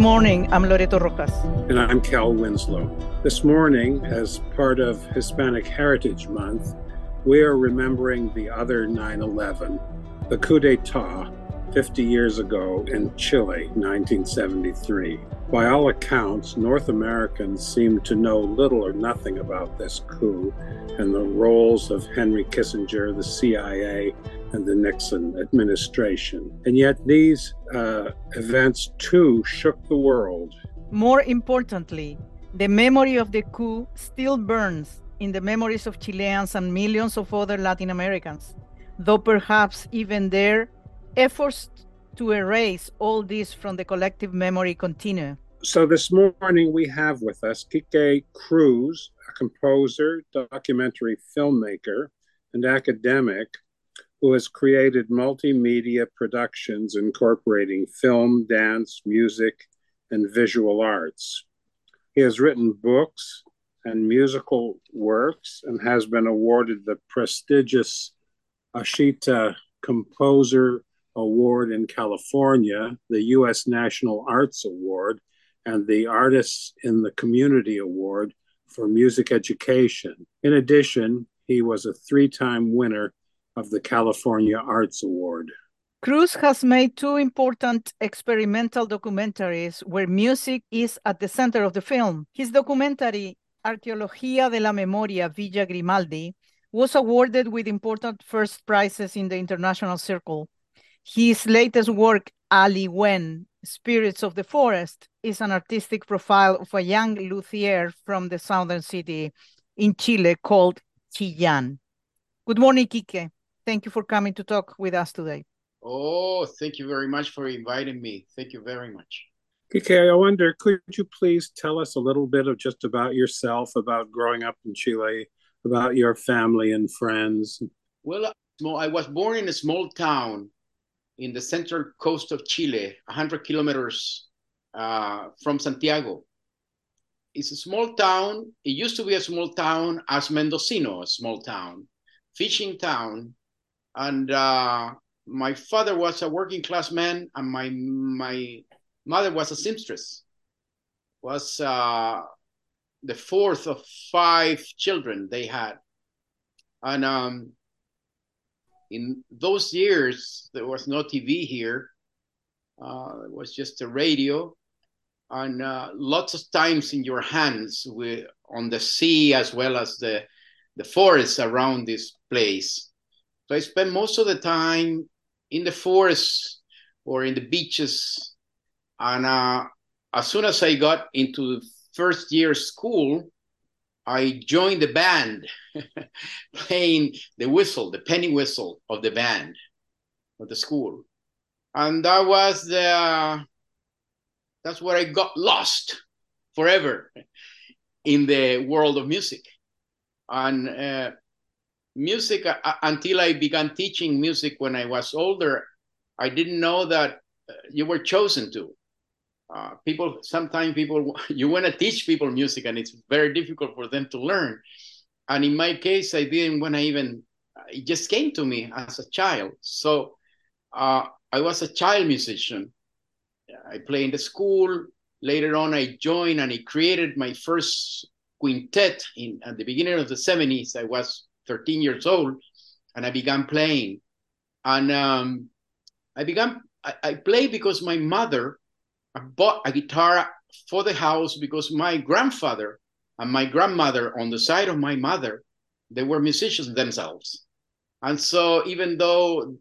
Good morning. I'm Loreto Rojas. And I'm Cal Winslow. This morning, as part of Hispanic Heritage Month, we are remembering the other 9 11, the coup d'etat 50 years ago in Chile, 1973. By all accounts, North Americans seem to know little or nothing about this coup and the roles of Henry Kissinger, the CIA, and the Nixon administration. And yet, these uh, events too shook the world. More importantly, the memory of the coup still burns in the memories of Chileans and millions of other Latin Americans, though perhaps even their efforts to erase all this from the collective memory continue. So, this morning we have with us Quique Cruz, a composer, documentary filmmaker, and academic who has created multimedia productions incorporating film, dance, music, and visual arts. He has written books and musical works and has been awarded the prestigious Ashita Composer Award in California, the U.S. National Arts Award, and the Artists in the Community Award for Music Education. In addition, he was a three time winner of the California Arts Award. Cruz has made two important experimental documentaries where music is at the center of the film. His documentary, Arqueología de la Memoria Villa Grimaldi, was awarded with important first prizes in the international circle. His latest work, Aliwen, Spirits of the Forest, is an artistic profile of a young luthier from the southern city in Chile called Chillán. Good morning, Quique. Thank you for coming to talk with us today. Oh, thank you very much for inviting me. Thank you very much. Okay, I wonder, could you please tell us a little bit of just about yourself, about growing up in Chile, about your family and friends? Well, I was born in a small town in the central coast of Chile, 100 kilometers uh, from Santiago. It's a small town. It used to be a small town as Mendocino, a small town, fishing town, and uh, my father was a working class man, and my my mother was a seamstress. Was uh, the fourth of five children they had, and um, in those years there was no TV here. Uh, it was just a radio, and uh, lots of times in your hands with on the sea as well as the the forests around this place so I spent most of the time in the forest or in the beaches. And uh, as soon as I got into first year school, I joined the band, playing the whistle, the penny whistle of the band of the school. And that was the, that's where I got lost forever in the world of music. And uh, music uh, uh, until I began teaching music when I was older. I didn't know that uh, you were chosen to. Uh, people sometimes people you want to teach people music and it's very difficult for them to learn. And in my case, I didn't want to even. It just came to me as a child. So uh, I was a child musician. I played in the school. Later on, I joined and I created my first quintet in at the beginning of the 70s. I was 13 years old, and I began playing. And um, I began, I, I played because my mother bought a guitar for the house because my grandfather and my grandmother on the side of my mother, they were musicians themselves. And so even though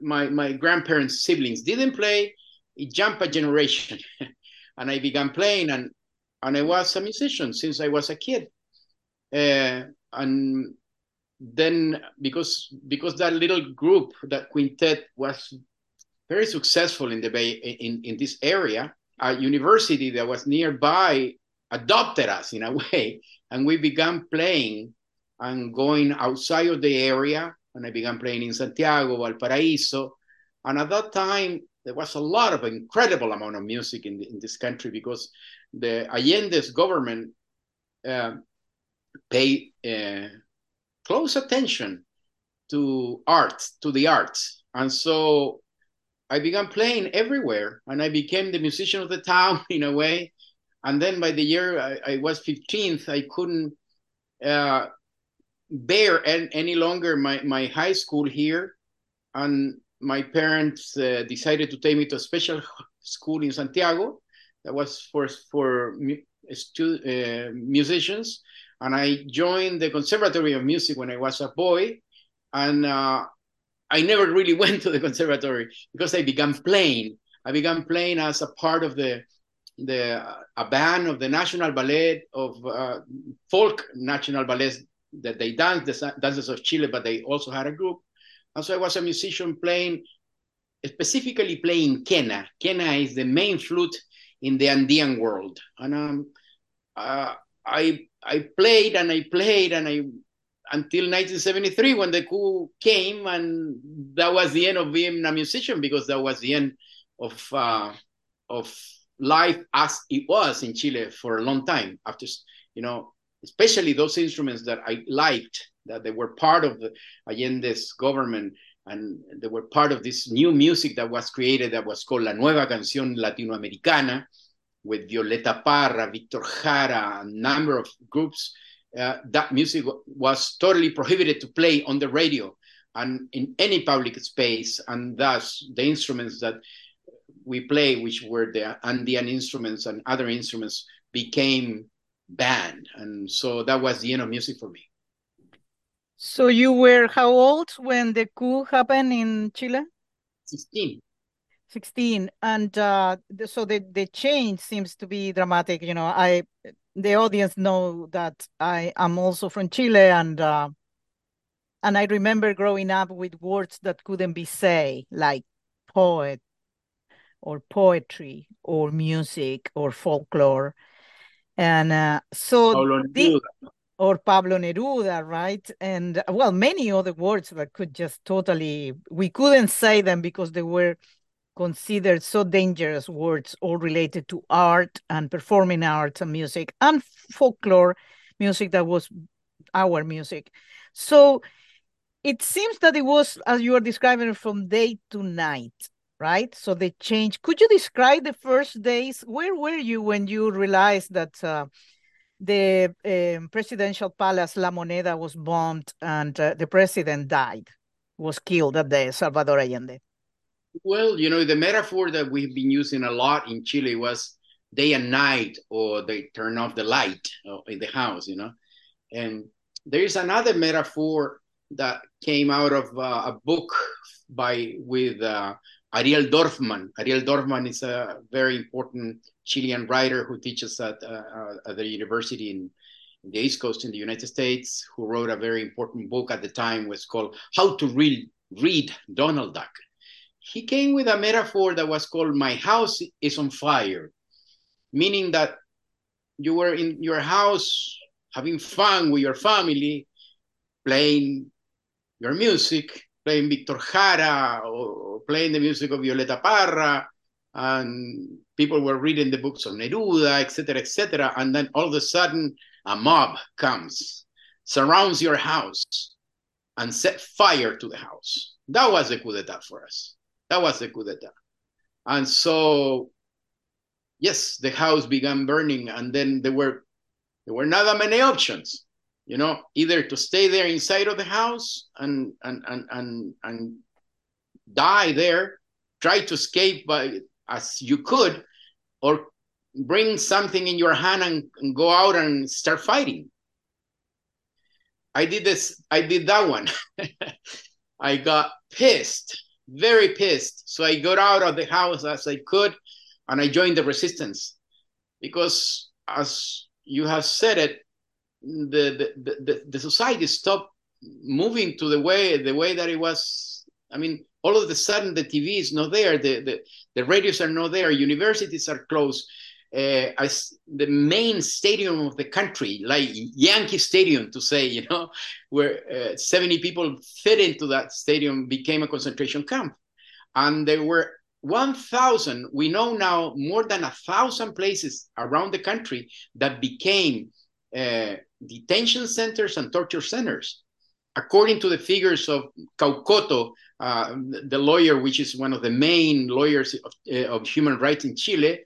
my, my grandparents' siblings didn't play, it jumped a generation. and I began playing and, and I was a musician since I was a kid. Uh, and then because because that little group that quintet was very successful in the bay in, in this area a university that was nearby adopted us in a way and we began playing and going outside of the area and i began playing in santiago valparaiso and at that time there was a lot of incredible amount of music in, the, in this country because the allende's government uh, paid uh, close attention to art, to the arts. And so I began playing everywhere, and I became the musician of the town in a way. And then by the year I, I was 15th, I couldn't uh, bear en- any longer my, my high school here. And my parents uh, decided to take me to a special school in Santiago that was for, for stu- uh, musicians. And I joined the Conservatory of Music when I was a boy. And uh, I never really went to the conservatory because I began playing. I began playing as a part of the the a band of the National Ballet of uh, folk national ballets that they dance the dances of Chile, but they also had a group. And so I was a musician playing, specifically playing quena. Quena is the main flute in the Andean world, and um, uh, I I played and I played and I until 1973 when the coup came and that was the end of being a musician because that was the end of uh, of life as it was in Chile for a long time. After you know especially those instruments that I liked that they were part of the Allende's government and they were part of this new music that was created that was called La Nueva Canción Latinoamericana with Violeta Parra, Victor Jara, a number of groups uh, that music was totally prohibited to play on the radio and in any public space, and thus the instruments that we play, which were the Andean instruments and other instruments, became banned, and so that was the end of music for me. So you were how old when the coup happened in Chile? Sixteen. 16 and uh, so the, the change seems to be dramatic you know. I the audience know that I am also from Chile and uh, and I remember growing up with words that couldn't be said like poet or poetry or music or folklore. And uh, so Pablo the, or Pablo Neruda right? And well many other words that could just totally we couldn't say them because they were considered so dangerous words all related to art and performing arts and music and folklore music that was our music. So it seems that it was as you are describing from day to night right? So the change could you describe the first days? Where were you when you realized that uh, the um, presidential palace la moneda was bombed and uh, the president died was killed that day salvador allende well, you know, the metaphor that we've been using a lot in Chile was day and night, or they turn off the light uh, in the house, you know. And there is another metaphor that came out of uh, a book by with uh, Ariel Dorfman. Ariel Dorfman is a very important Chilean writer who teaches at, uh, uh, at the university in, in, the East Coast in the United States, who wrote a very important book at the time was called How to Read, Read Donald Duck he came with a metaphor that was called My House is on Fire, meaning that you were in your house having fun with your family, playing your music, playing Victor Jara or playing the music of Violeta Parra, and people were reading the books of Neruda, etc., etc. And then all of a sudden, a mob comes, surrounds your house, and set fire to the house. That was a coup d'etat for us. That was the coup d'etat. And so, yes, the house began burning, and then there were there were not that many options. You know, either to stay there inside of the house and and and and, and die there, try to escape by as you could, or bring something in your hand and, and go out and start fighting. I did this. I did that one. I got pissed very pissed. So I got out of the house as I could and I joined the resistance because, as you have said it, the, the, the, the society stopped moving to the way the way that it was. I mean, all of a sudden the TV is not there, the, the, the radios are not there, universities are closed. Uh, as the main stadium of the country, like Yankee Stadium, to say, you know, where uh, 70 people fit into that stadium, became a concentration camp. And there were 1,000, we know now more than a thousand places around the country that became uh, detention centers and torture centers. according to the figures of Caucoto, uh, the lawyer, which is one of the main lawyers of, uh, of human rights in Chile,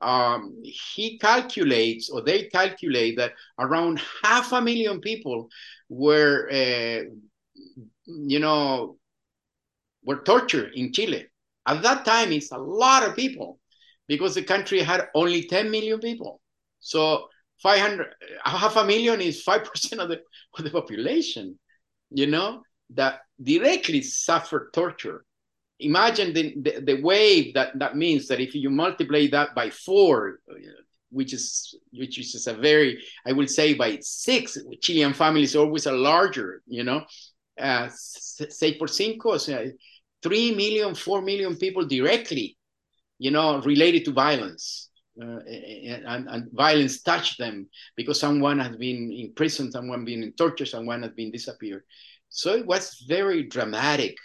um, he calculates, or they calculate, that around half a million people were, uh, you know, were tortured in Chile. At that time, it's a lot of people because the country had only 10 million people. So 500, half a million is 5% of the, of the population, you know, that directly suffered torture. Imagine the, the, the wave that that means that if you multiply that by four, which is which is a very, I will say by six, Chilean families always are larger, you know, uh, say por cinco, so three million, four million people directly, you know, related to violence. Uh, and, and, violence touched them because someone has been in prison, someone been in torture, someone has been disappeared. So it was very dramatic.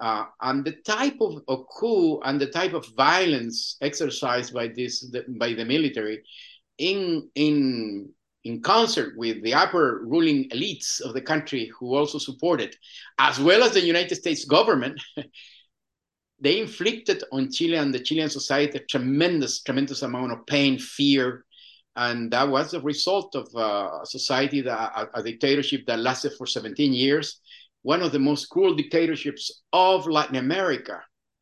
Uh, and the type of, of, coup and the type of violence exercised by this the, by the military in in in concert with the upper ruling elites of the country who also supported, as well as the United States government, they inflicted on Chile and the Chilean society a tremendous, tremendous amount of pain, fear, and that was the result of uh, a society that a, a, dictatorship that lasted for 17 years, one of the most cruel dictatorships of Latin America,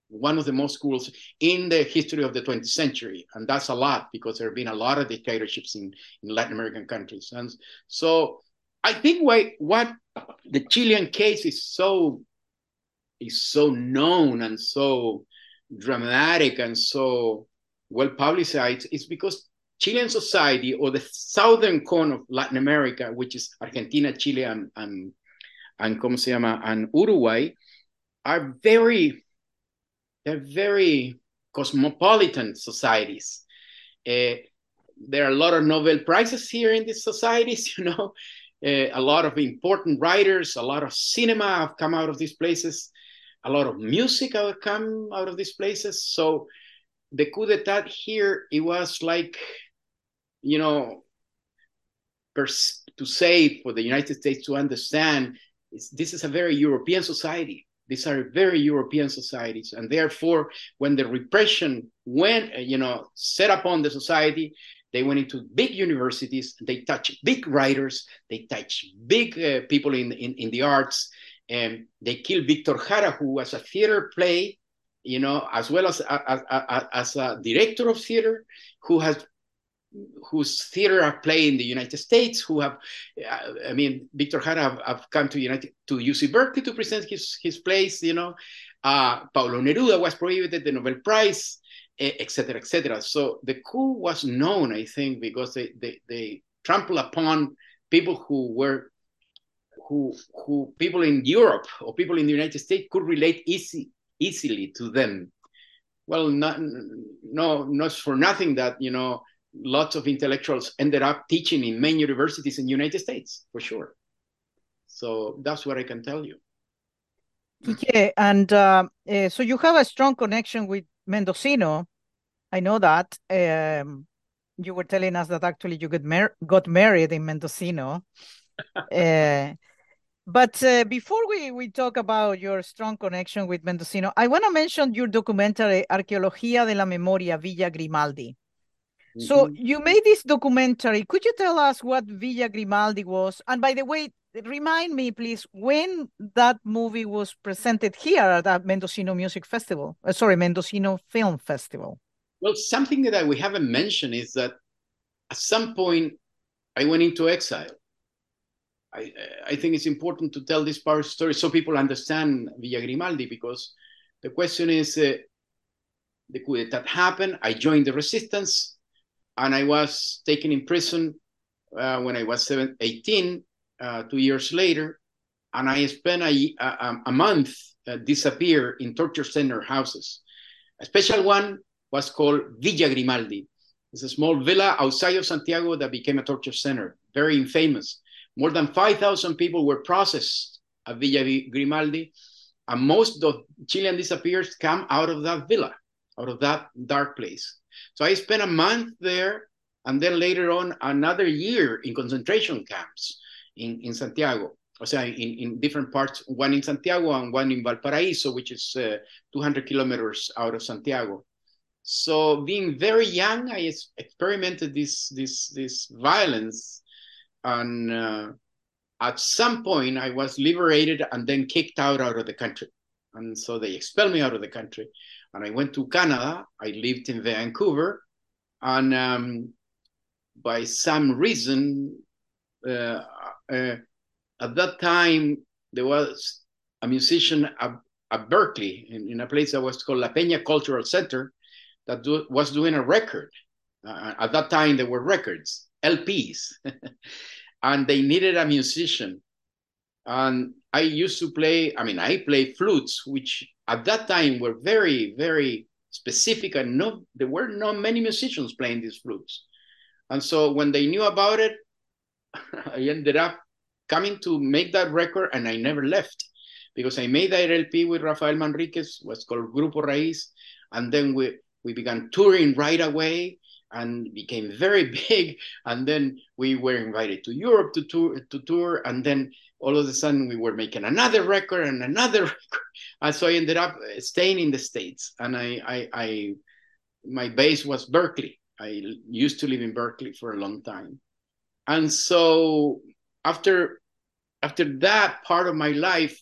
one of the most cruel in the history of the 20th century, and that's a lot because there have been a lot of dictatorships in, in Latin American countries, and so I think why what the Chilean case is so is so known and so dramatic and so well publicized is because Chilean society or the southern cone of Latin America, which is Argentina, Chile, and, and, and ¿cómo se llama? And Uruguay, are very, they're very cosmopolitan societies. Uh, there are a lot of Nobel Prizes here in these societies, you know. Uh, a lot of important writers, a lot of cinema have come out of these places a lot of music have come out of these places. So the coup d'etat here, it was like, you know, to say for the United States to understand, this is a very European society. These are very European societies, and therefore, when the repression went, you know, set upon the society, they went into big universities. They touched big writers. They touched big uh, people in, in in the arts and they killed Victor Jara, who was a theater play, you know, as well as as, as, as a director of theater, who has whose theater are playing in the United States, who have, I mean, Victor Jara have, have, come to United to UC Berkeley to present his his plays, you know. Uh, Pablo Neruda was prohibited the Nobel Prize, etc., etc. So the coup was known, I think, because they they, they trampled upon people who were who who people in Europe or people in the United States could relate easy easily to them. Well, not, no, not for nothing that you know lots of intellectuals ended up teaching in main universities in the United States for sure. So that's what I can tell you. Yeah, and uh, uh, so you have a strong connection with Mendocino. I know that. Um, you were telling us that actually you got, mar- got married in Mendocino. uh, but uh, before we, we talk about your strong connection with Mendocino, I want to mention your documentary, Arqueología de la Memoria, Villa Grimaldi. Mm-hmm. So you made this documentary. Could you tell us what Villa Grimaldi was? And by the way, remind me, please, when that movie was presented here at the Mendocino Music Festival. Uh, sorry, Mendocino Film Festival. Well, something that we haven't mentioned is that at some point I went into exile. I, I think it's important to tell this part of the story so people understand Villa Grimaldi because the question is uh, the coup d'etat happened. I joined the resistance and I was taken in prison uh, when I was seven, 18, uh, two years later. And I spent a, a, a month uh, disappear in torture center houses. A special one was called Villa Grimaldi. It's a small villa outside of Santiago that became a torture center, very infamous. More than 5,000 people were processed at Villa Grimaldi, and most of Chilean disappeared come out of that villa, out of that dark place. So I spent a month there, and then later on another year in concentration camps in, in Santiago. o sea, in, in different parts, one in Santiago and one in Valparaíso, which is uh, 200 kilometers out of Santiago. So being very young, I experimented this this this violence, and uh, at some point I was liberated and then kicked out out of the country, and so they expelled me out of the country, and I went to Canada. I lived in Vancouver, and um, by some reason, uh, uh, at that time there was a musician at, at Berkeley in, in, a place that was called La Peña Cultural Center that do, was doing a record. Uh, at that time there were records, LPs, and they needed a musician. And I used to play, I mean, I play flutes, which at that time were very, very specific and no, there were not many musicians playing these flutes. And so when they knew about it, I ended up coming to make that record and I never left because I made that LP with Rafael Manriquez, was called Grupo Raíz. And then we, we began touring right away and became very big. And then we were invited to Europe to tour, to tour. And then all of a sudden we were making another record and another record. And so I ended up uh, staying in the States. And I, I, I my base was Berkeley. I used to live in Berkeley for a long time. And so after after that part of my life,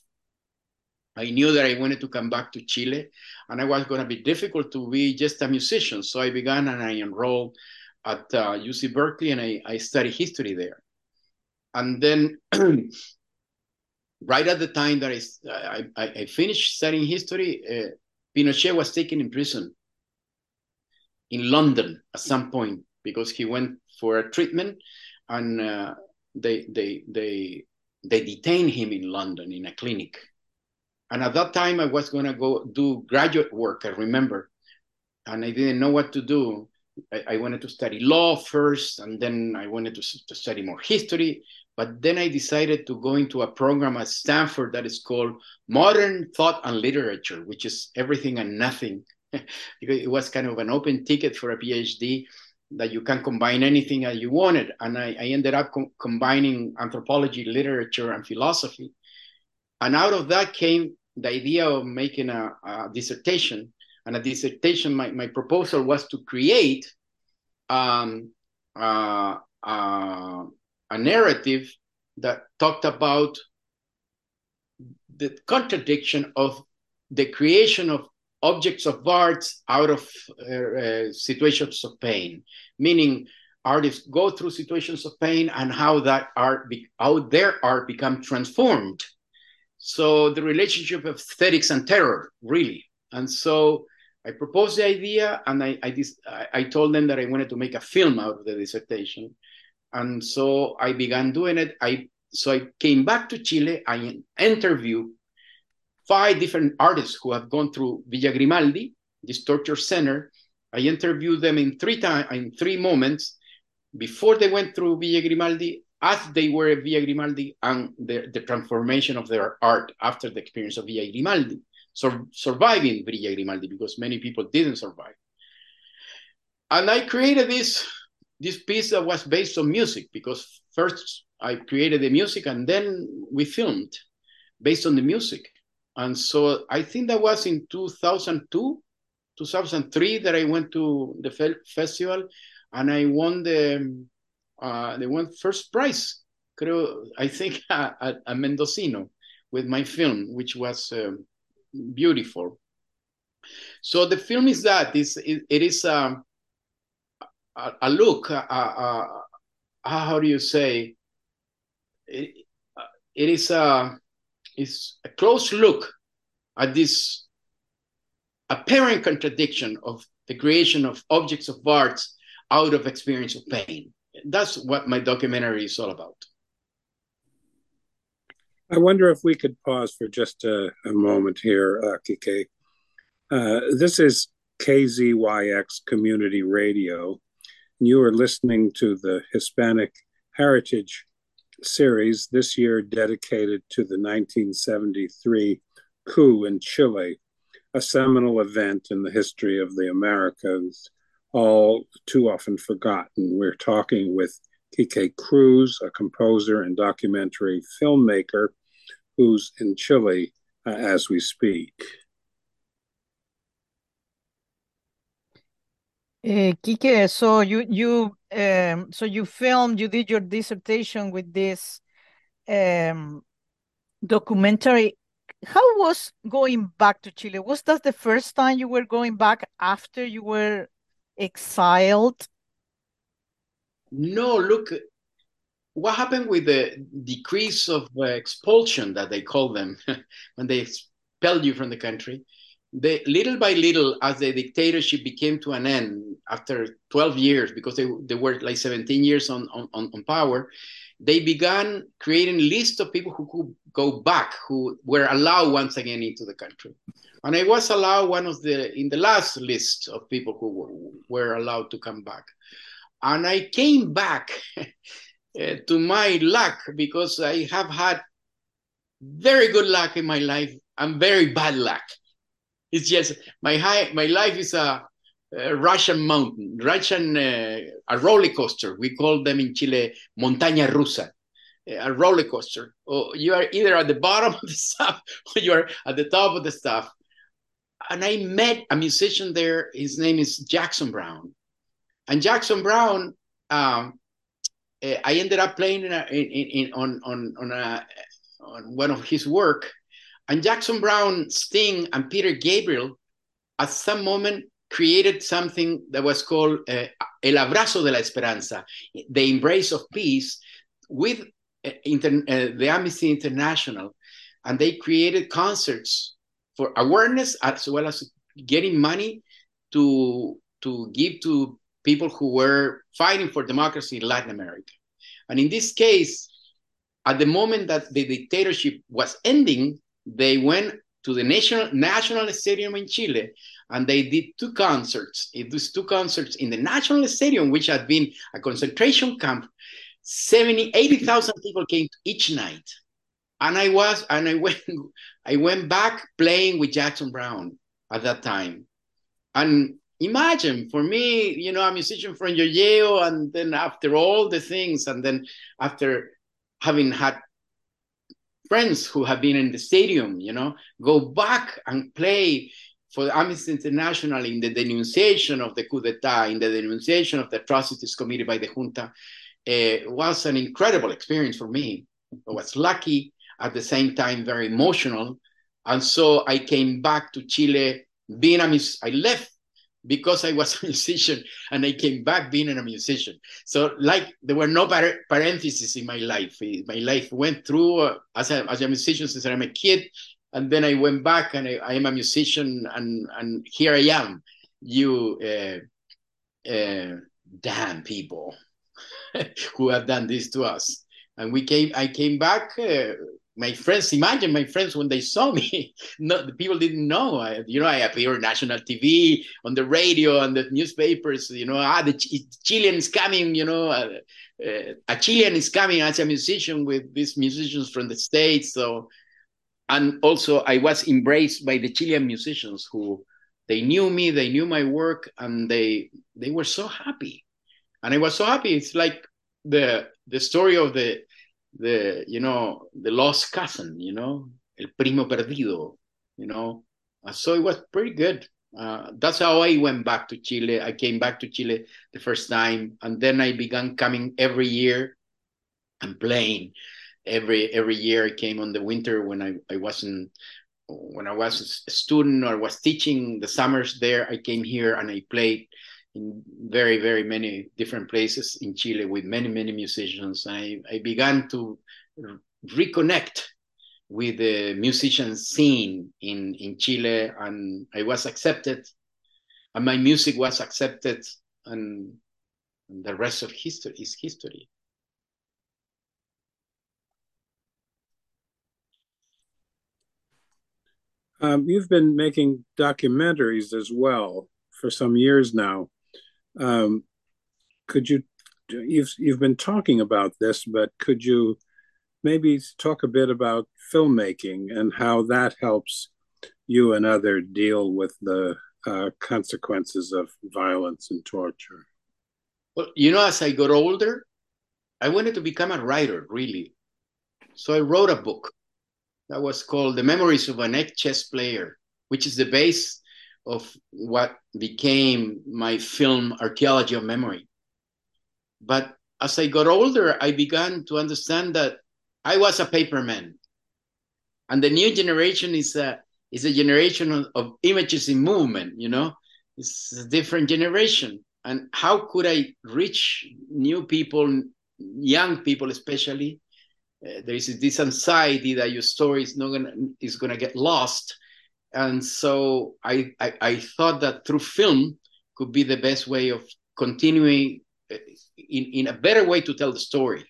I knew that I wanted to come back to Chile and I was going to be difficult to be just a musician. So I began and I enrolled at uh, UC Berkeley and I, I studied history there. And then right at the time that I, I, I finished studying history, uh, Pinochet was taken in prison in London at some point because he went for a treatment and uh, they they they they detained him in London in a clinic. And at that time, I was going to go do graduate work, I remember. And I didn't know what to do. I, I wanted to study law first, and then I wanted to, to study more history. But then I decided to go into a program at Stanford that is called Modern Thought and Literature, which is everything and nothing. it was kind of an open ticket for a PhD that you can combine anything that you wanted. And I, I ended up co- combining anthropology, literature, and philosophy. And out of that came the idea of making a, a dissertation. And a dissertation, my, my proposal was to create um, uh, uh, a narrative that talked about the contradiction of the creation of objects of art out of uh, uh, situations of pain, meaning artists go through situations of pain and how that art, be, how their art become transformed. So the relationship of aesthetics and terror, really. And so I proposed the idea, and I, I, I told them that I wanted to make a film out of the dissertation. And so I began doing it. I so I came back to Chile. I interviewed five different artists who have gone through Villa Grimaldi, this torture center. I interviewed them in three times, in three moments, before they went through Villa Grimaldi, as they were Villa Grimaldi, and the, the transformation of their art after the experience of Villa Grimaldi. Surviving Villa Grimaldi, because many people didn't survive. And I created this, this piece that was based on music, because first I created the music and then we filmed based on the music. And so I think that was in 2002, 2003 that I went to the fe- festival and I won the uh, they won first prize. Creo, I think at, at Mendocino with my film, which was um, beautiful. So the film is that it's, it, it is um, a, a look, a, a, how do you say? It, it is a is a close look at this apparent contradiction of the creation of objects of art out of experience of pain. That's what my documentary is all about. I wonder if we could pause for just a, a moment here, uh, Quique. Uh, this is KZYX Community Radio. And You are listening to the Hispanic Heritage series this year dedicated to the 1973 coup in Chile, a seminal event in the history of the Americas, all too often forgotten. We're talking with Quique Cruz, a composer and documentary filmmaker who's in Chile uh, as we speak. Uh, Quique, so you you um, so you filmed, you did your dissertation with this um, documentary. How was going back to Chile? Was that the first time you were going back after you were exiled? No, look, what happened with the decrease of uh, expulsion that they call them when they expelled you from the country? They, little by little, as the dictatorship became to an end after 12 years, because they, they were like 17 years on, on, on power, they began creating lists of people who could go back, who were allowed once again into the country. And I was allowed one of the in the last list of people who were allowed to come back. And I came back uh, to my luck because I have had very good luck in my life and very bad luck. It's just my high, my life is a, a Russian mountain, Russian uh, a roller coaster. We call them in Chile montaña rusa, a roller coaster. Oh, you are either at the bottom of the stuff or you are at the top of the stuff. And I met a musician there. His name is Jackson Browne, and Jackson Browne. Um, uh, I ended up playing in, a, in, in, on on on, a, on one of his work, and Jackson Browne, Sting, and Peter Gabriel, at some moment created something that was called uh, El Abrazo de la Esperanza, the embrace of peace, with uh, inter- uh, the Amnesty International, and they created concerts for awareness as well as getting money to to give to people who were fighting for democracy in Latin America. And in this case, at the moment that the dictatorship was ending, they went to the national national stadium in Chile and they did two concerts. It was two concerts in the national stadium, which had been a concentration camp. 70, 80,000 people came each night. And I was, and I went, I went back playing with Jackson Browne at that time. And imagine for me, you know, a musician from Yale, and then after all the things, and then after having had friends who have been in the stadium, you know, go back and play for Amnesty International in the denunciation of the coup d'etat, in the denunciation of the atrocities committed by the junta, uh, was an incredible experience for me. I was lucky, at the same time very emotional, and so I came back to Chile being a mus- I left because I was a musician and I came back being a musician. So like there were no par- parentheses in my life. My life went through uh, as, a, as a musician since I'm a kid. And then I went back and I, I am a musician and, and here I am. You uh, uh, damn people who have done this to us. And we came, I came back uh, my friends imagine my friends when they saw me no the people didn't know I, you know i appear on national tv on the radio and the newspapers you know ah the Ch- chilean is coming you know uh, uh, a chilean is coming as a musician with these musicians from the states so and also i was embraced by the chilean musicians who they knew me they knew my work and they they were so happy. And i was so happy. It's like the the story of the the you know the lost cousin you know el primo perdido you know. Uh, so it was pretty good. Uh, that's how i went back to chile. I came back to chile the first time and then i began coming every year and playing every every year i came on the winter when i, I wasn't when i was a student or was teaching the summers there i came here and i played in very, very many different places in Chile with many, many musicians. I, I began to reconnect with the musician scene in, in Chile, and I was accepted, and my music was accepted, and, and the rest of history is history. Um, you've been making documentaries as well for some years now. Um, could you you've you've been talking about this, but could you maybe talk a bit about filmmaking and how that helps you and other deal with the uh, consequences of violence and torture? Well, you know, as I got older, I wanted to become a writer, really. So I wrote a book that was called The Memories of an Ex Chess Player, which is the base of what became my film Archaeology of Memory. But as I got older, I began to understand that I was a paperman. And the new generation is a is a generation of, of images in movement, you know? It's a different generation. And how could I reach new people, young people especially? Uh, there is this anxiety that your story is not gonna is gonna get lost. And so I, I, I thought that through film could be the best way of continuing uh, in, in a better way to tell the story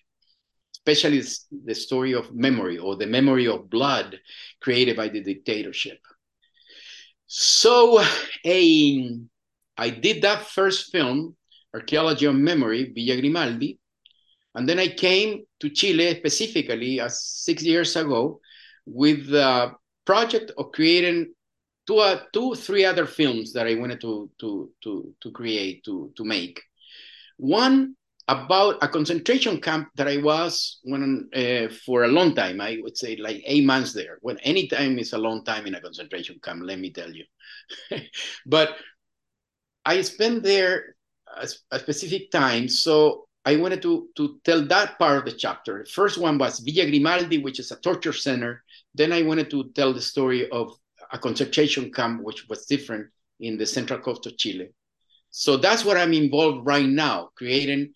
especially the story of memory or the memory of blood created by the dictatorship. So a, i did that first film archaeology of memory villa grimaldi and then i came to chile specifically uh, six years ago with the project of creating two, uh, two, three other films that I wanted to to to to create to to make. One about a concentration camp that I was when uh, for a long time. I would say like eight months there. When any time is a long time in a concentration camp, let me tell you. but I spent there a, a, specific time, so I wanted to to tell that part of the chapter. The First one was Villa Grimaldi, which is a torture center. Then I wanted to tell the story of a concentration camp, which was different in the central coast of Chile. So that's what I'm involved right now, creating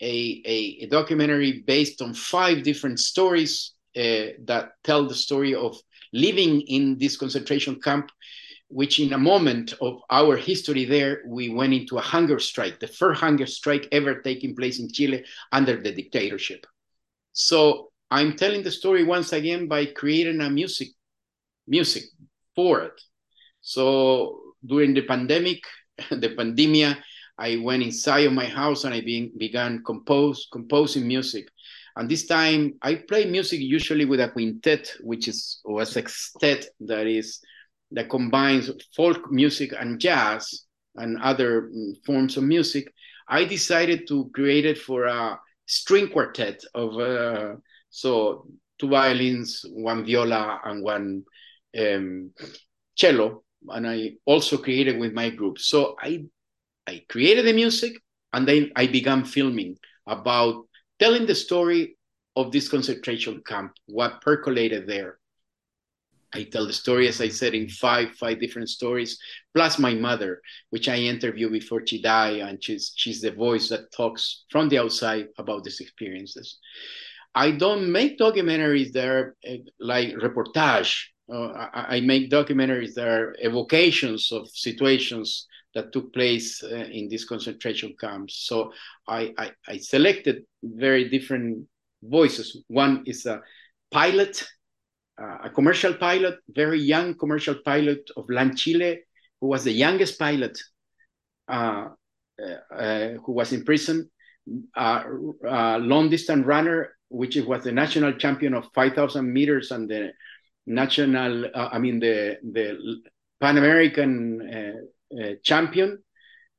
a, a, a documentary based on five different stories uh, that tell the story of living in this concentration camp, which in a moment of our history there, we went into a hunger strike, the first hunger strike ever taking place in Chile under the dictatorship. So I'm telling the story once again by creating a music, music for it. So during the pandemic, the pandemia, I went inside of my house and I be, began compose composing music. And this time I play music usually with a quintet, which is or a sextet that is that combines folk music and jazz and other mm, forms of music. I decided to create it for a string quartet of uh, so two violins, one viola, and one um, cello, and I also created with my group. So I I created the music, and then I began filming about telling the story of this concentration camp, what percolated there. I tell the story, as I said, in five five different stories, plus my mother, which I interviewed before she died, and she's she's the voice that talks from the outside about these experiences. I don't make documentaries that are eh, like reportage uh, I, I, make documentaries that are evocations of situations that took place uh, in these concentration camps. So I, I, I, selected very different voices. One is a pilot, uh, a commercial pilot, very young commercial pilot of LAN Chile, who was the youngest pilot uh, uh, uh, who was in prison, a long distance runner, which was the national champion of 5,000 meters and the national, uh, I mean, the, the Pan American uh, uh, champion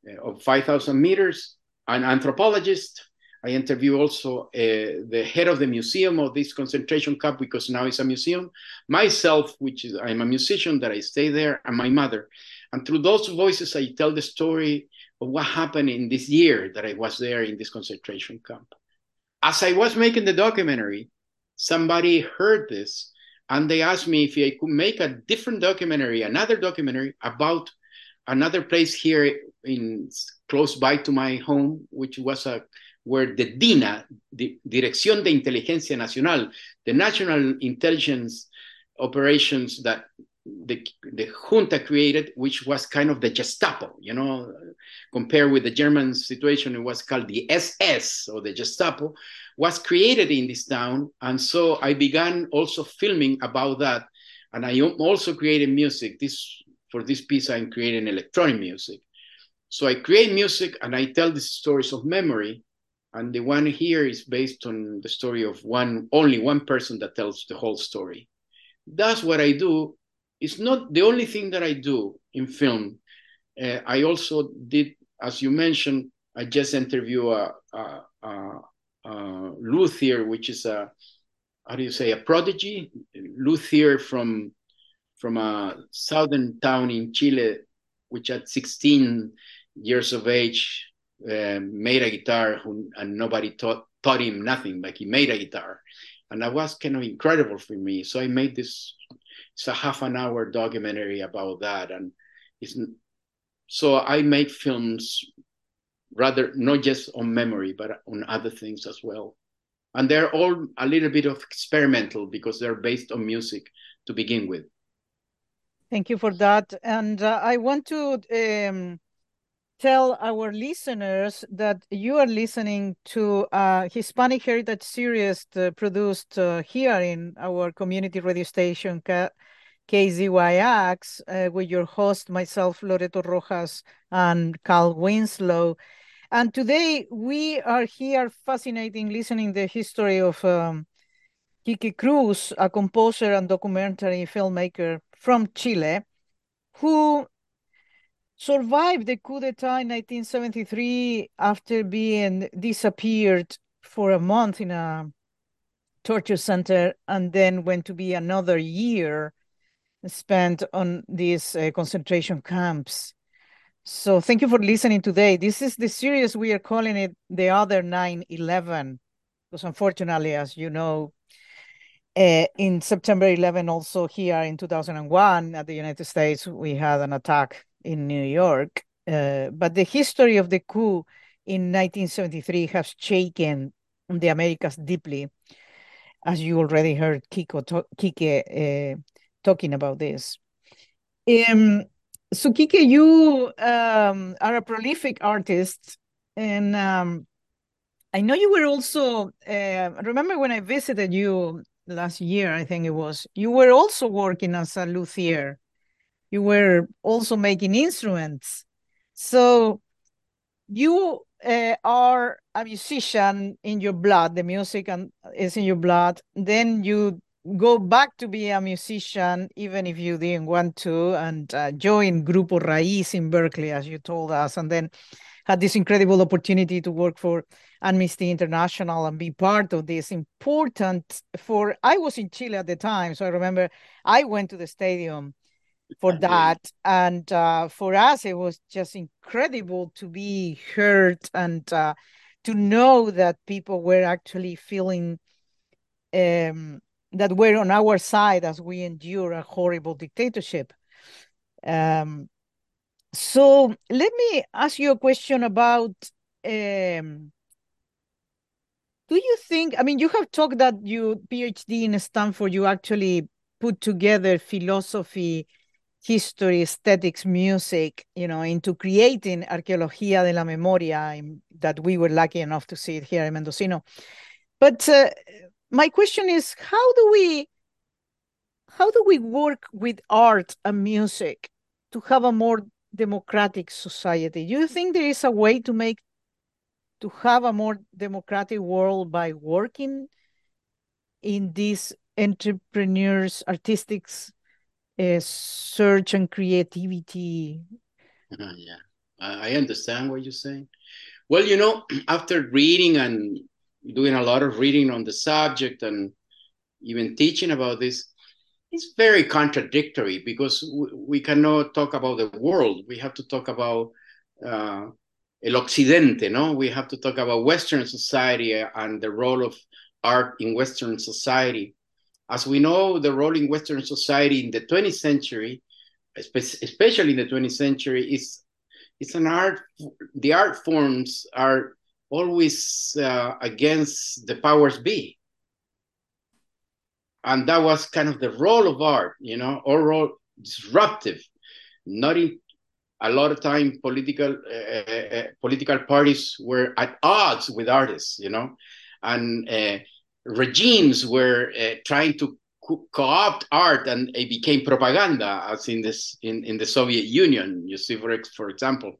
uh, of 5,000 meters, an anthropologist. I interview also uh, the head of the museum of this concentration camp because now it's a museum. Myself, which is I'm a musician that I stay there, and my mother. And through those voices, I tell the story of what happened in this year that I was there in this concentration camp. As I was making the documentary, somebody heard this and they asked me if I could make a different documentary, another documentary about another place here in close by to my home, which was a where the DINA, the Dirección de Inteligencia Nacional, the national intelligence operations that the, the junta created, which was kind of the Gestapo, you know, compared with the German situation, it was called the SS or the Gestapo was created in this town. And so I began also filming about that. And I also created music. This for this piece, I'm creating electronic music. So I create music and I tell these stories of memory. And the one here is based on the story of one only one person that tells the whole story. That's what I do. It's not the only thing that I do in film. Uh, I also did, as you mentioned, I just interviewed a, a, a uh, luthier, which is a how do you say a prodigy luthier from from a southern town in Chile, which at 16 years of age uh, made a guitar who, and nobody taught taught him nothing, but he made a guitar, and that was kind of incredible for me. So I made this. It's a half an hour documentary about that, and it's so I make films rather not just on memory but on other things as well. And they're all a little bit of experimental because they're based on music to begin with. Thank you for that. And uh, i want to um, tell our listeners that you are listening to a hispanic heritage series uh, produced uh, here in our community radio station KZYX uh, with your host, myself, Loreto Rojas, and Cal Winslow. And today we are here fascinating listening the history of um, Quique Cruz, a composer and documentary filmmaker from Chile, who survived the coup d'etat in 1973 after being disappeared for a month in a torture center and then went to be another year spent on these uh, concentration camps. So thank you for listening today. This is the series we are calling it the other 9-11 because unfortunately, as you know, uh, in September 11, also here in 2001 at the United States, we had an attack in New York. Uh, but the history of the coup in 1973 has shaken the Americas deeply, as you already heard Kiko to- Quique uh, talking about this. Um, so, Quique, you um, are a prolific artist, and um, I know you were also. Uh, remember when I visited you last year? I think it was. You were also working as a luthier. You were also making instruments. So, you uh, are a musician in your blood. The music and is in your blood. Then you go back to be a musician, even if you didn't want to, and uh, join Grupo Raíz in Berkeley, as you told us, and then had this incredible opportunity to work for Amnesty International and be part of this important for I was in Chile at the time, so I remember I went to the stadium for that and uh, for us it was just incredible to be heard and uh, to know that people were actually feeling um, that were on our side as we endure a horrible dictatorship. Um, so let me ask you a question about um, do you think i mean you have talked that you phd in stanford you actually put together philosophy history aesthetics music you know into creating arqueología de la memoria that we were lucky enough to see it here in mendocino. But uh, my question is how do we how do we work with art and music to have a more democratic society? Do you think there is a way to make to have a more democratic world by working in this entrepreneurs artistic uh, search and creativity. Uh, yeah i understand what you're saying. Well you know after reading and doing a lot of reading on the subject and even teaching about this it's very contradictory because we cannot talk about the world. We have to talk about uh, el occidente no? We have to talk about western society and the role of art in western society as we know the role in western society in the 20th century especially in the 20th century is it's an art the art forms are always uh, against the powers be. And that was kind of the role of art, you know, or role disruptive, not in a lot of time political uh, uh, political parties were at odds with artists, you know, and regimes were uh, trying to co- opt art, and it became propaganda, as in this in, in the Soviet Union. You see, for for example,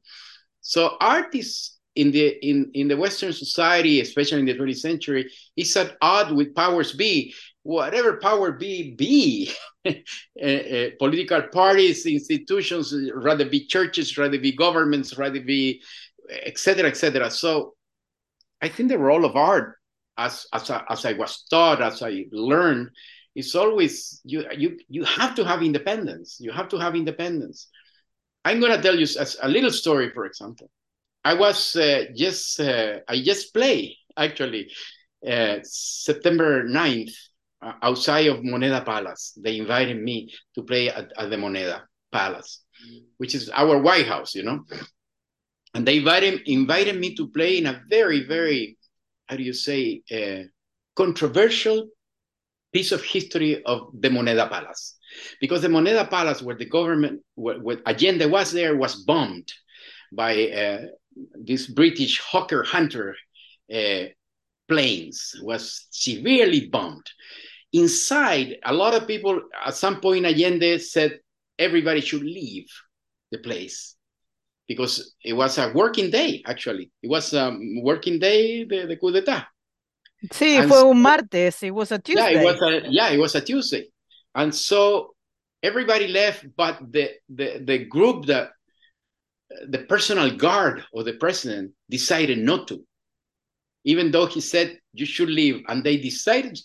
so art is in the in, in the Western society, especially in the 20th century, is at odds with powers be. Whatever power be be, uh, uh, political parties, institutions, rather be churches, rather be governments, rather be, etc., etc. So, I think the role of art as as I, as I was taught, as I learned, it's always you you you have to have independence. You have to have independence. I'm gonna tell you a, little story, for example. I was uh, just uh, I just play actually uh, September 9th uh, outside of Moneda Palace. They invited me to play at, at the Moneda Palace, which is our White House, you know. And they invited invited me to play in a very very how do you say uh, controversial piece of history of the Moneda Palace, because the Moneda Palace, where the government, where, where was there, was bombed by uh, this British hawker hunter uh, planes, was severely bombed. Inside, a lot of people at some point Allende said everybody should leave the place because it was a working day, actually. It was a working day, the, the coup d'etat. Sí, and fue un martes. It was a Tuesday. Yeah, it was a, yeah, it was a Tuesday. And so everybody left, but the, the, the group that the personal guard of the president decided not to, even though he said you should leave, and they decided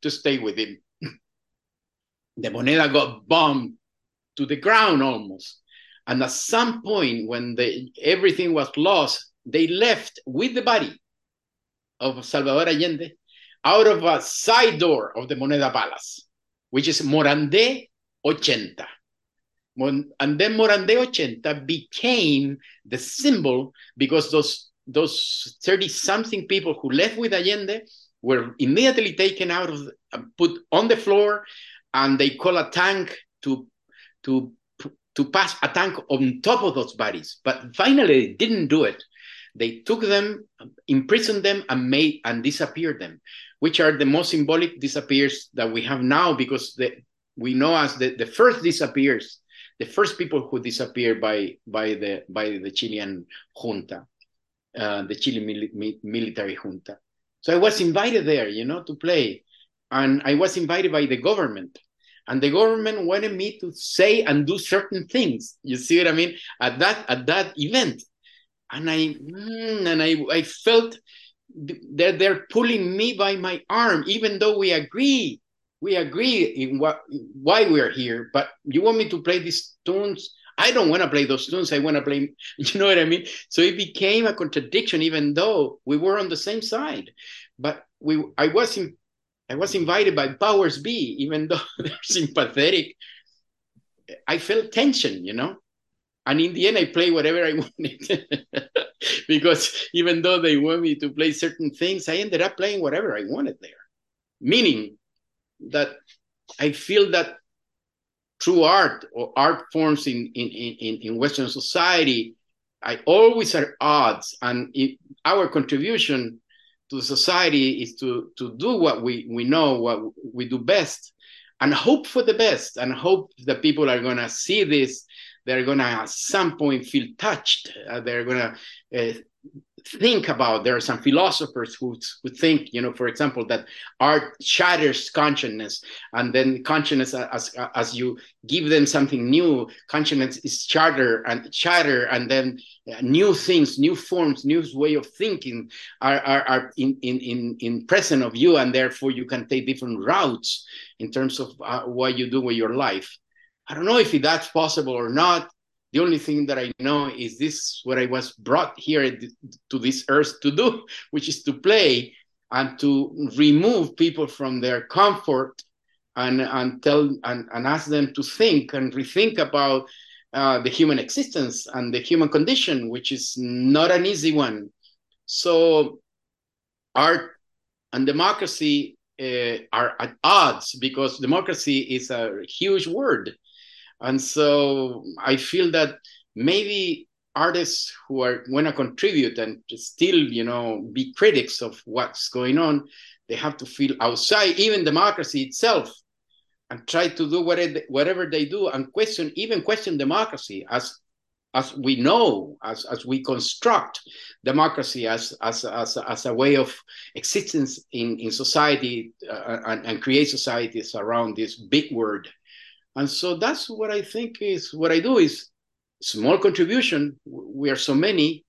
to stay with him. the moneda got bombed to the ground almost. And at some point, when the, everything was lost, they left with the body of Salvador Allende out of a side door of the Moneda Palace, which is Morandé 80. And then Morandé 80 became the symbol because those those 30 something people who left with Allende were immediately taken out of uh, put on the floor and they call a tank to to to pass a tank on top of those bodies but finally they didn't do it they took them imprisoned them and made and disappeared them which are the most symbolic disappears that we have now because the, we know as the, the first disappears the first people who disappeared by by the by the chilean junta uh, the Chile mili military junta. So I was invited there, you know, to play. And I was invited by the government. And the government wanted me to say and do certain things. You see what I mean? At that at that event. And I mm, and I I felt that they're pulling me by my arm, even though we agree, we agree in what why we're here. But you want me to play these tunes I don't want to play those tunes. I want to play, you know what I mean? So it became a contradiction, even though we were on the same side. But we, I was in, I was invited by powers be, even though they're sympathetic. I felt tension, you know. And in the end, I play whatever I wanted because even though they want me to play certain things, I ended up playing whatever I wanted there. Meaning that I feel that through art or art forms in, in, in, in Western society, I always are odds. And it, our contribution to society is to, to do what we, we know, what we do best, and hope for the best, and hope that people are going to see this. They're going to at some point feel touched. Uh, they're going to uh, think about there are some philosophers who, who think you know for example that art shatters consciousness and then consciousness as as you give them something new consciousness is shatter and shatter and then uh, new things new forms new way of thinking are are, are in, in in in present of you and therefore you can take different routes in terms of uh, what you do with your life. I don't know if that's possible or not the only thing that I know is this what I was brought here to this earth to do, which is to play and to remove people from their comfort and, and tell and, and ask them to think and rethink about uh, the human existence and the human condition, which is not an easy one. So art and democracy uh, are at odds because democracy is a huge word and so I feel that maybe artists who are want to contribute and still, you know, be critics of what's going on, they have to feel outside even democracy itself and try to do whatever, whatever they do and question, even question democracy as as we know, as, as we construct democracy as, as, as, as a way of existence in, in society uh, and, and create societies around this big word and so that's what I think is what I do is small contribution. We are so many,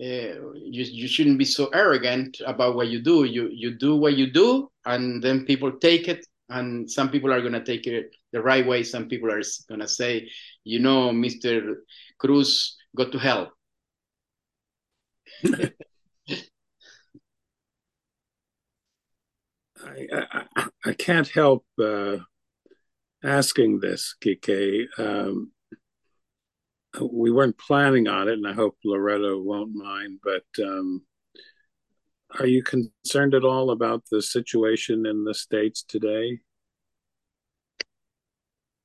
uh, you, you shouldn't be so arrogant about what you do. You you do what you do, and then people take it. And some people are gonna take it the right way. Some people are gonna say, you know, Mr. Cruz, go to hell. I, I, I, can't help uh, asking this, Quique. Um, we weren't planning on it, and I hope Loreto won't mind. But um, are you concerned at all about the situation in the states today?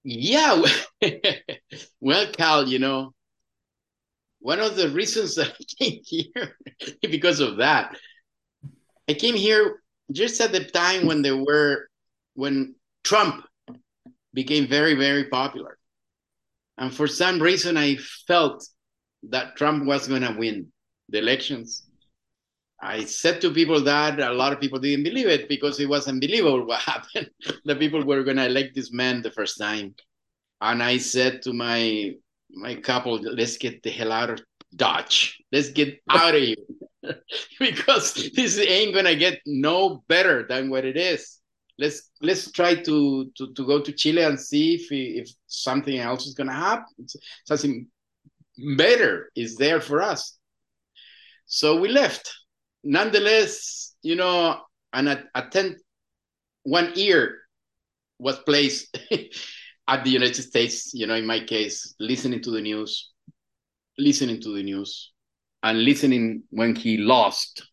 Yeah, well, Cal, you know, one of the reasons that I came here because of that. I came here just at the time when there were when Trump became very, very popular. And for some reason, I felt that Trump was going to win the elections. I said to people that a lot of people didn't believe it because it was unbelievable what happened. the people were going to elect this man the first time. And I said to my my couple, let's get the hell out of Dodge. Let's get out of here because this ain't gonna get no better than what it is let's let's try to to, to go to Chile and see if if something else is gonna happen. Something better is there for us. So we left. Nonetheless, you know, an attent one ear was placed at the United States. You know, in my case, listening to the news, listening to the news, and listening when he lost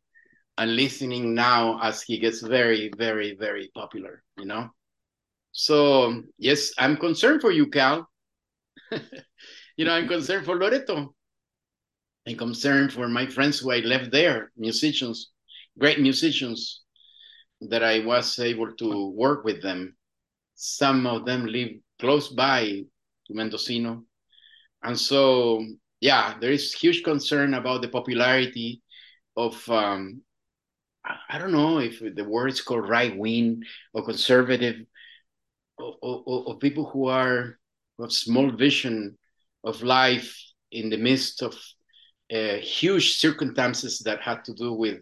and listening now as he gets very, very, very popular, you know? So, yes, I'm concerned for you, Cal. you know, I'm concerned for Loreto. I'm concerned for my friends who I left there, musicians, great musicians that I was able to work with them. Some of them live close by to Mendocino. And so, yeah, there is huge concern about the popularity of um, I don't know if the word is called right wing or conservative, or, or, or, people who are of small vision of life in the midst of uh, huge circumstances that had to do with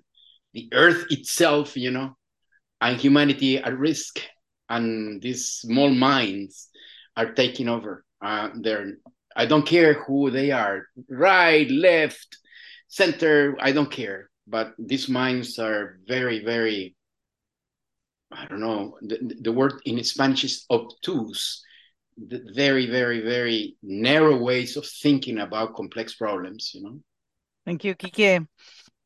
the earth itself, you know, and humanity at risk. And these small minds are taking over. Uh, they're, I don't care who they are, right, left, center, I don't care but these minds are very, very, I don't know, the, the word in Spanish is obtuse, the very, very, very narrow ways of thinking about complex problems, you know? Thank you, Quique.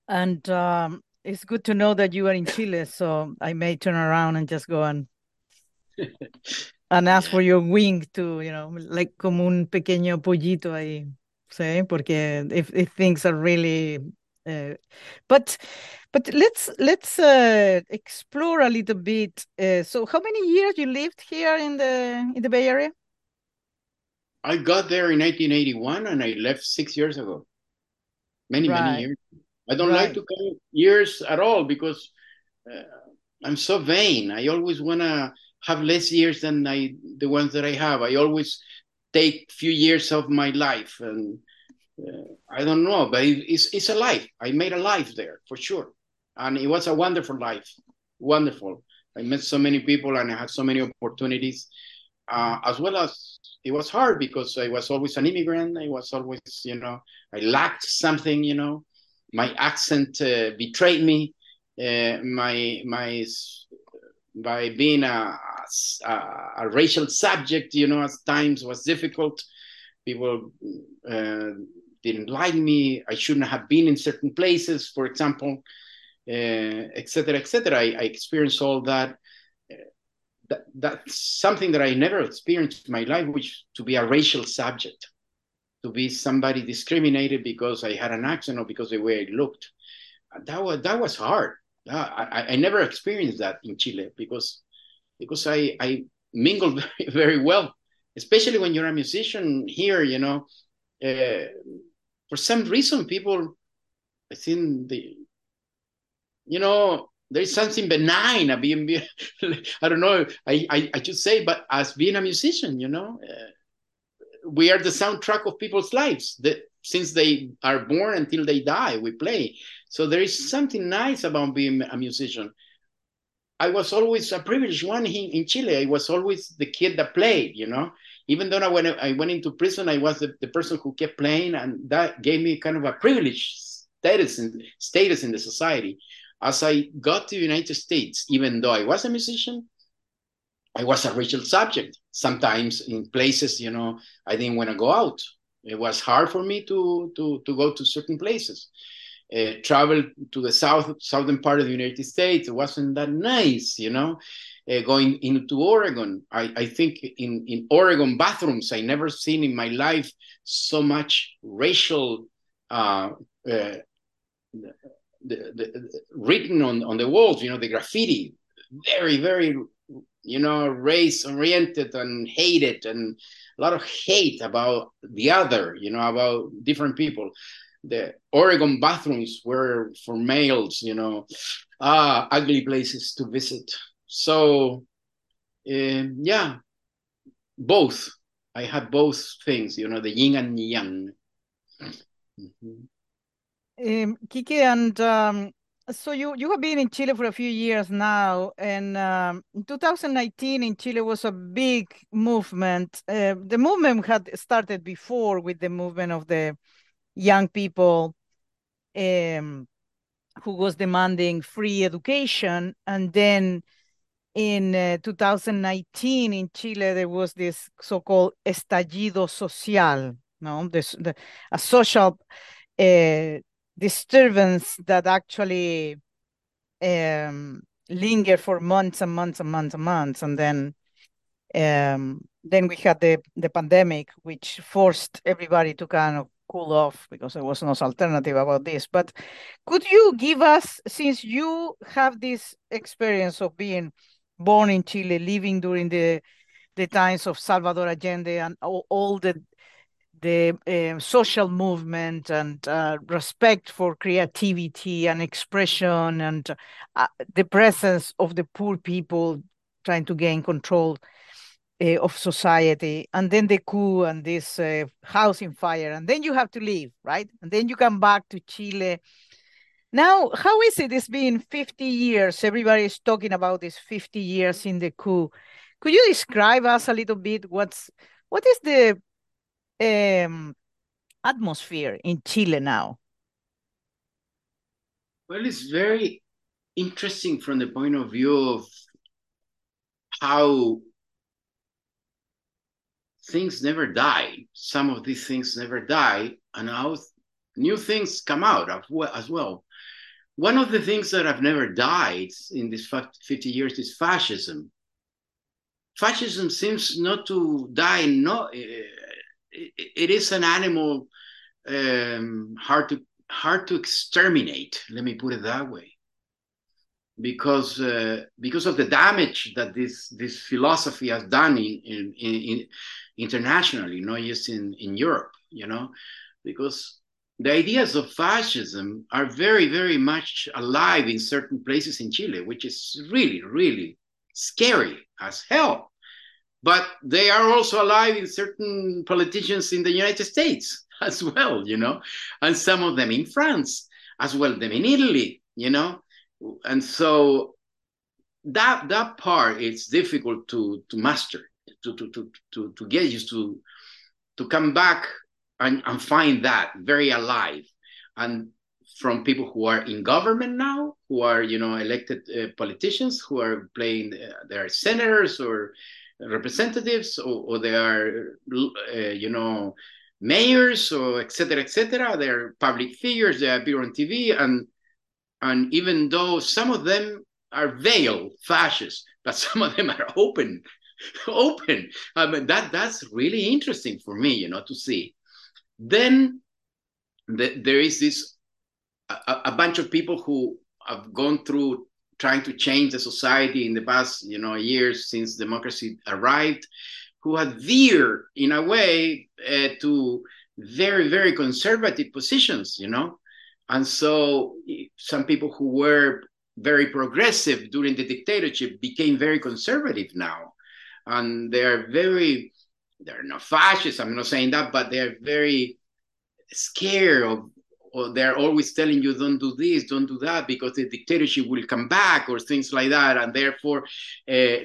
And um, it's good to know that you are in Chile, so I may turn around and just go and and ask for your wing to, you know, like como un pequeño pollito ahí, ¿sí? Porque if, if things are really uh, but but let's let's uh, explore a little bit. Uh, so, how many years you lived here in the in the Bay Area? I got there in 1981, and I left six years ago. Many right. many years. I don't right. like to count years at all because uh, I'm so vain. I always wanna have less years than I the ones that I have. I always take few years of my life and I don't know, but it, it's it's a life. I made a life there for sure, and it was a wonderful life, wonderful. I met so many people and I had so many opportunities, uh, as well as it was hard because I was always an immigrant. I was always, you know, I lacked something. You know, my accent uh, betrayed me. Uh, my my by being a, a, a racial subject, you know, at times was difficult. People uh, didn't like me. I shouldn't have been in certain places, for example, etc., uh, etc. Et I, I, experienced all that. Uh, that. That's something that I never experienced in my life, which to be a racial subject, to be somebody discriminated because I had an accent or because the way I looked. That was that was hard. I, I never experienced that in Chile because because I, I mingled very, very well, especially when you're a musician here, you know, uh, for some reason people i think the you know there's something benign of being i don't know I, I i should say but as being a musician you know uh, we are the soundtrack of people's lives the since they are born until they die. We play. So there is something nice about being a musician. I was always a privileged one in, in Chile. I was always the kid that played, you know. Even though I went, I went into prison, I was the, the person who kept playing, and that gave me kind of a privileged status in, status in the society. As I got to the United States, even though I was a musician, I was a racial subject. Sometimes in places, you know, I didn't want to go out. It was hard for me to to to go to certain places. Uh, travel to the south southern part of the United States. It wasn't that nice, you know. Uh, going into Oregon, I, I think in in Oregon bathrooms, I never seen in my life so much racial uh, uh the, the, the, written on on the walls. You know, the graffiti, very very you know, race oriented and hated and a lot of hate about the other, you know, about different people. The Oregon bathrooms were for males, you know, ah, ugly places to visit. So, uh, yeah, both. I had both things, you know, the yin and yang. Mm-hmm. Um, and um, so you you have been in Chile for a few years now, and um, in 2019 in Chile was a big movement. Uh, the movement had started before with the movement of the young people um, who was demanding free education, and then in uh, 2019 in Chile there was this so-called estallido social, no, this the, a social. Uh, disturbance that actually um, linger for months and months and months and months, and then um, then we had the the pandemic, which forced everybody to kind of cool off because there was no alternative about this. But could you give us, since you have this experience of being born in Chile, living during the the times of Salvador Allende and all, all the the uh, social movement and uh, respect for creativity and expression and uh, the presence of the poor people trying to gain control uh, of society and then the coup and this uh, housing fire and then you have to leave right? And then you come back to chile. Now how is it? It's been 50 years. Everybody is talking about this 50 years in the coup. Could you describe us a little bit what's what is the um, atmosphere in Chile now? Well, it's very interesting from the point of view of how things never die. Some of these things never die, and how new things come out as well. One of the things that have never died in these 50 years is fascism. Fascism seems not to die no, it is an animal um, hard to hard to exterminate. Let me put it that way, because uh, because of the damage that this this philosophy has done in, in, in internationally, not just in in Europe. You know, because the ideas of fascism are very very much alive in certain places in Chile, which is really really scary as hell. But they are also alive in certain politicians in the United States as well, you know, and some of them in France as well, them in Italy, you know, and so that that part it's difficult to to master, to to to to, to get used to, to come back and, and find that very alive, and from people who are in government now, who are you know elected uh, politicians, who are playing, uh, they are senators or representatives or, or they are, uh, you know, mayors or etc. etc. They're public figures. They appear on TV, and and even though some of them are veiled fascists, but some of them are open, open. I mean, that that's really interesting for me, you know, to see. Then the, there is this a, a bunch of people who have gone through trying to change the society in the past, you know, years since democracy arrived, who had veered in a way uh, to very, very conservative positions, you know. And so some people who were very progressive during the dictatorship became very conservative now. And they're very, they're not fascists, I'm not saying that, but they're very scared of or they're always telling you don't do this don't do that because the dictatorship will come back or things like that and therefore uh,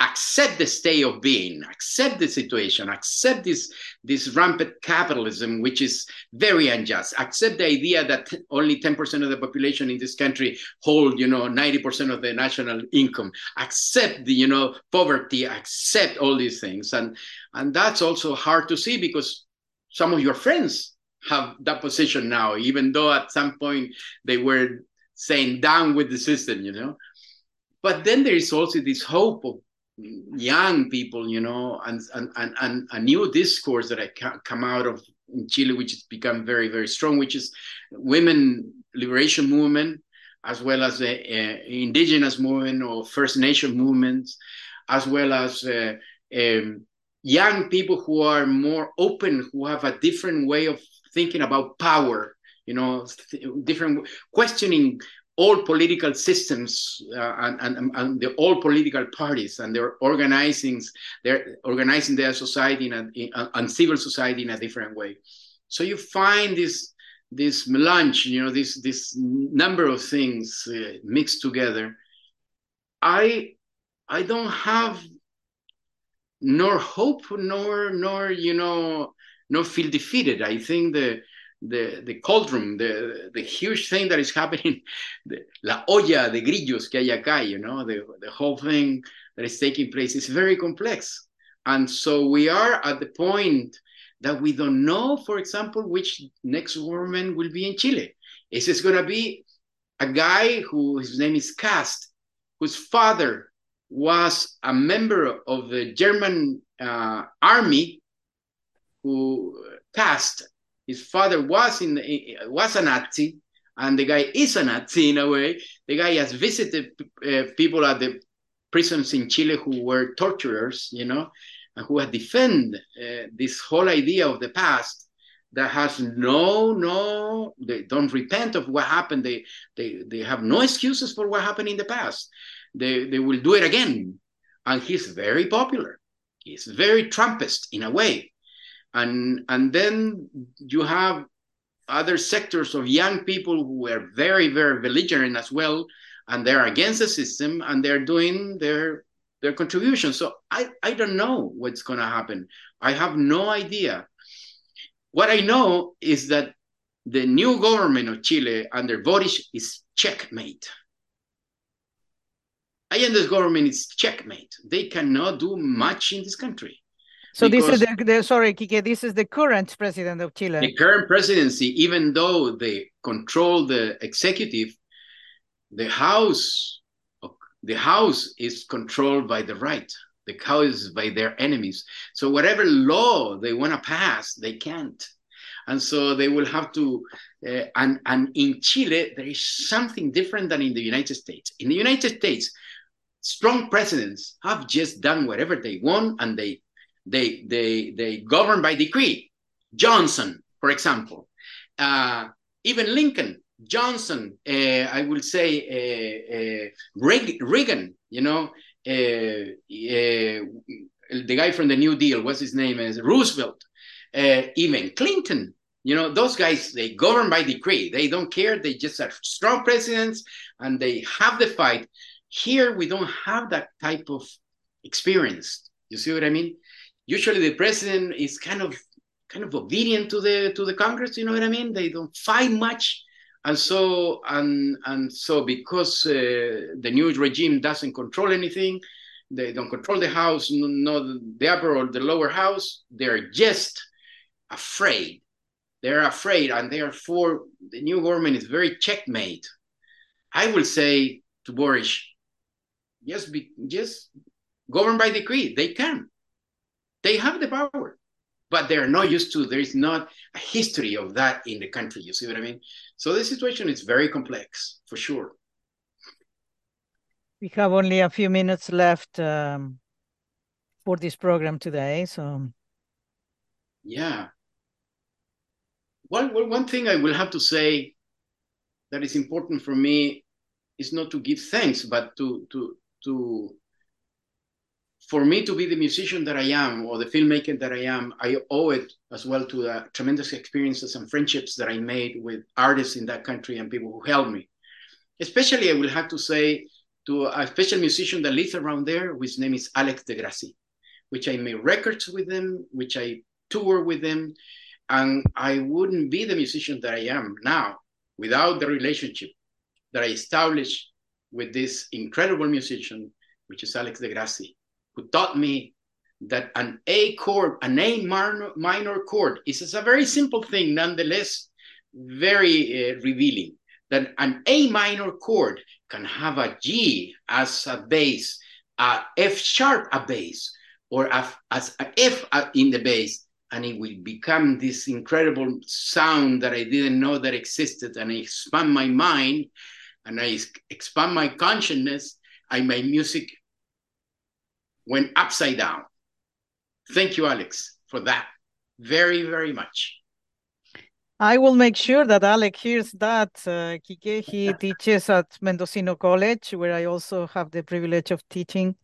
accept the state of being accept the situation accept this this rampant capitalism which is very unjust. Accept the idea that only 10% of the population in this country hold you know 90% of the national income. Accept the you know poverty accept all these things. And and that's also hard to see because some of your friends have that position now even though at some point they were saying down with the system you know. But then there is also this hope of young people, you know, and and and, a new discourse that I come out of in Chile, which has become very very strong, which is women liberation movement, as well as the uh, indigenous movement or First Nation movements, as well as uh, um, young people who are more open, who have a different way of thinking about power you know different questioning all political systems uh, and, and, and the all political parties and they're organizing they're organizing their society in a, in, and civil society in a different way. So you find this this melange you know this this number of things uh, mixed together. I i don't have nor hope nor nor you know nor feel defeated. I think the the, the cauldron, the, the huge thing that is happening, the, la olla de grillos que hay acá, you know, the, the whole thing that is taking place is very complex. And so we are at the point that we don't know, for example, which next government will be in Chile. Is this going to be a guy who his name is Kast, whose father was a member of the German uh, army, who Kast his father was in was a Nazi, and the guy is a Nazi in a way. The guy has visited uh, people at the prisons in Chile who were torturers, you know, and who had defend uh, this whole idea of the past that has no no they don't repent of what happened. They they they have no excuses for what happened in the past. They they will do it again. And he's very popular. He's very trumpist in a way and and then you have other sectors of young people who are very very belligerent as well and they're against the system and they're doing their their contribution so i i don't know what's going to happen i have no idea what i know is that the new government of chile under Boric is checkmate Allende's government is checkmate. They cannot do much in this country. So this is the, the, sorry, Quique, this is the current president of Chile. The current presidency, even though they control the executive, the house, the house is controlled by the right. The house is by their enemies. So whatever law they want to pass, they can't. And so they will have to. Uh, and and in Chile, there is something different than in the United States. In the United States, strong presidents have just done whatever they want, and they they they they govern by decree. Johnson, for example, uh, even Lincoln, Johnson, uh, I will say uh, uh Reagan, you know, uh, the guy from the New Deal, what's his name is Roosevelt, even Clinton. You know, those guys, they govern by decree. They don't care. They just are strong presidents and they have the fight. Here, we don't have that type of experience. You see what I mean? Usually the president is kind of kind of obedient to the to the Congress. You know what I mean? They don't fight much, and so and and so because uh, the new regime doesn't control anything, they don't control the House, no the upper or the lower house. They're just afraid. They're afraid, and therefore the new government is very checkmate. I will say to Boric, just be just govern by decree. They can they have the power, but they're not used to. There is not a history of that in the country. You see what I mean? So the situation is very complex for sure. We have only a few minutes left um, for this program today. So, yeah. Well, one thing I will have to say that is important for me is not to give thanks, but to to to for me to be the musician that I am or the filmmaker that I am, I owe it as well to the tremendous experiences and friendships that I made with artists in that country and people who helped me. Especially, I will have to say to a special musician that lives around there, whose name is Alex de Grassi, which I made records with them, which I tour with them, and I wouldn't be the musician that I am now without the relationship that I established with this incredible musician, which is Alex de Grassi who taught me that an A chord, an A minor, minor chord, is a very simple thing, nonetheless, very uh, revealing. That an A minor chord can have a G as a bass, a F sharp a bass, or a, as a F in the bass, and it will become this incredible sound that I didn't know that existed. And I expand my mind, and I expand my consciousness, and my music went upside down. Thank you, Alex, for that very, very much. I will make sure that Alex hears that. Uh, Quique, he teaches at Mendocino College, where I also have the privilege of teaching.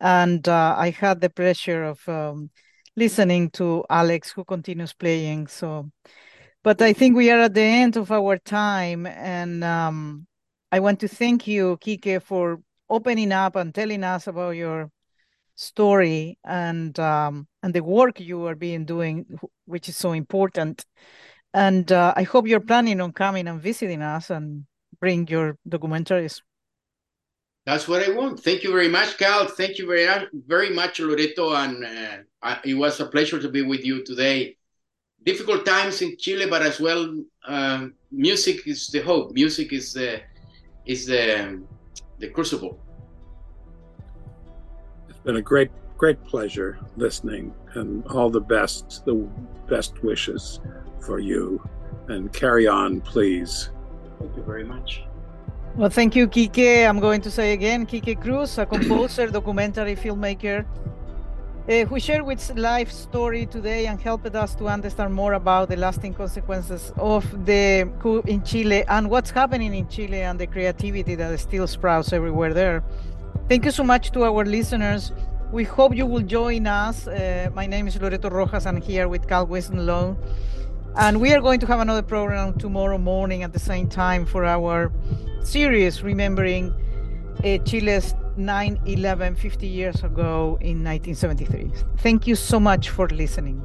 And uh, I had the pleasure of um, listening to Alex, who continues playing. So, but I think we are at the end of our time. And um, I want to thank you, Quique, for opening up and telling us about your story and um, and the work you are being doing, which is so important. And uh, I hope you're planning on coming and visiting us and bring your documentaries. That's what I want. Thank you very much, Cal. Thank you very, very much, Loreto. And uh, it was a pleasure to be with you today. Difficult times in Chile, but as well, uh, music is the hope. Music is the is the the crucible been a great, great pleasure listening, and all the best, the best wishes for you. And carry on, please. Thank you very much. Well, thank you, Quique. I'm going to say again, Quique Cruz, a composer, documentary filmmaker, uh, who shared with life story today and helped us to understand more about the lasting consequences of the coup in Chile and what's happening in Chile and the creativity that still sprouts everywhere there. Thank you so much to our listeners. We hope you will join us. Uh, my name is Loreto Rojas. I'm here with Cal Winslow And we are going to have another program tomorrow morning at the same time for our series remembering uh, Chile's 9 11 50 years ago in 1973. Thank you so much for listening.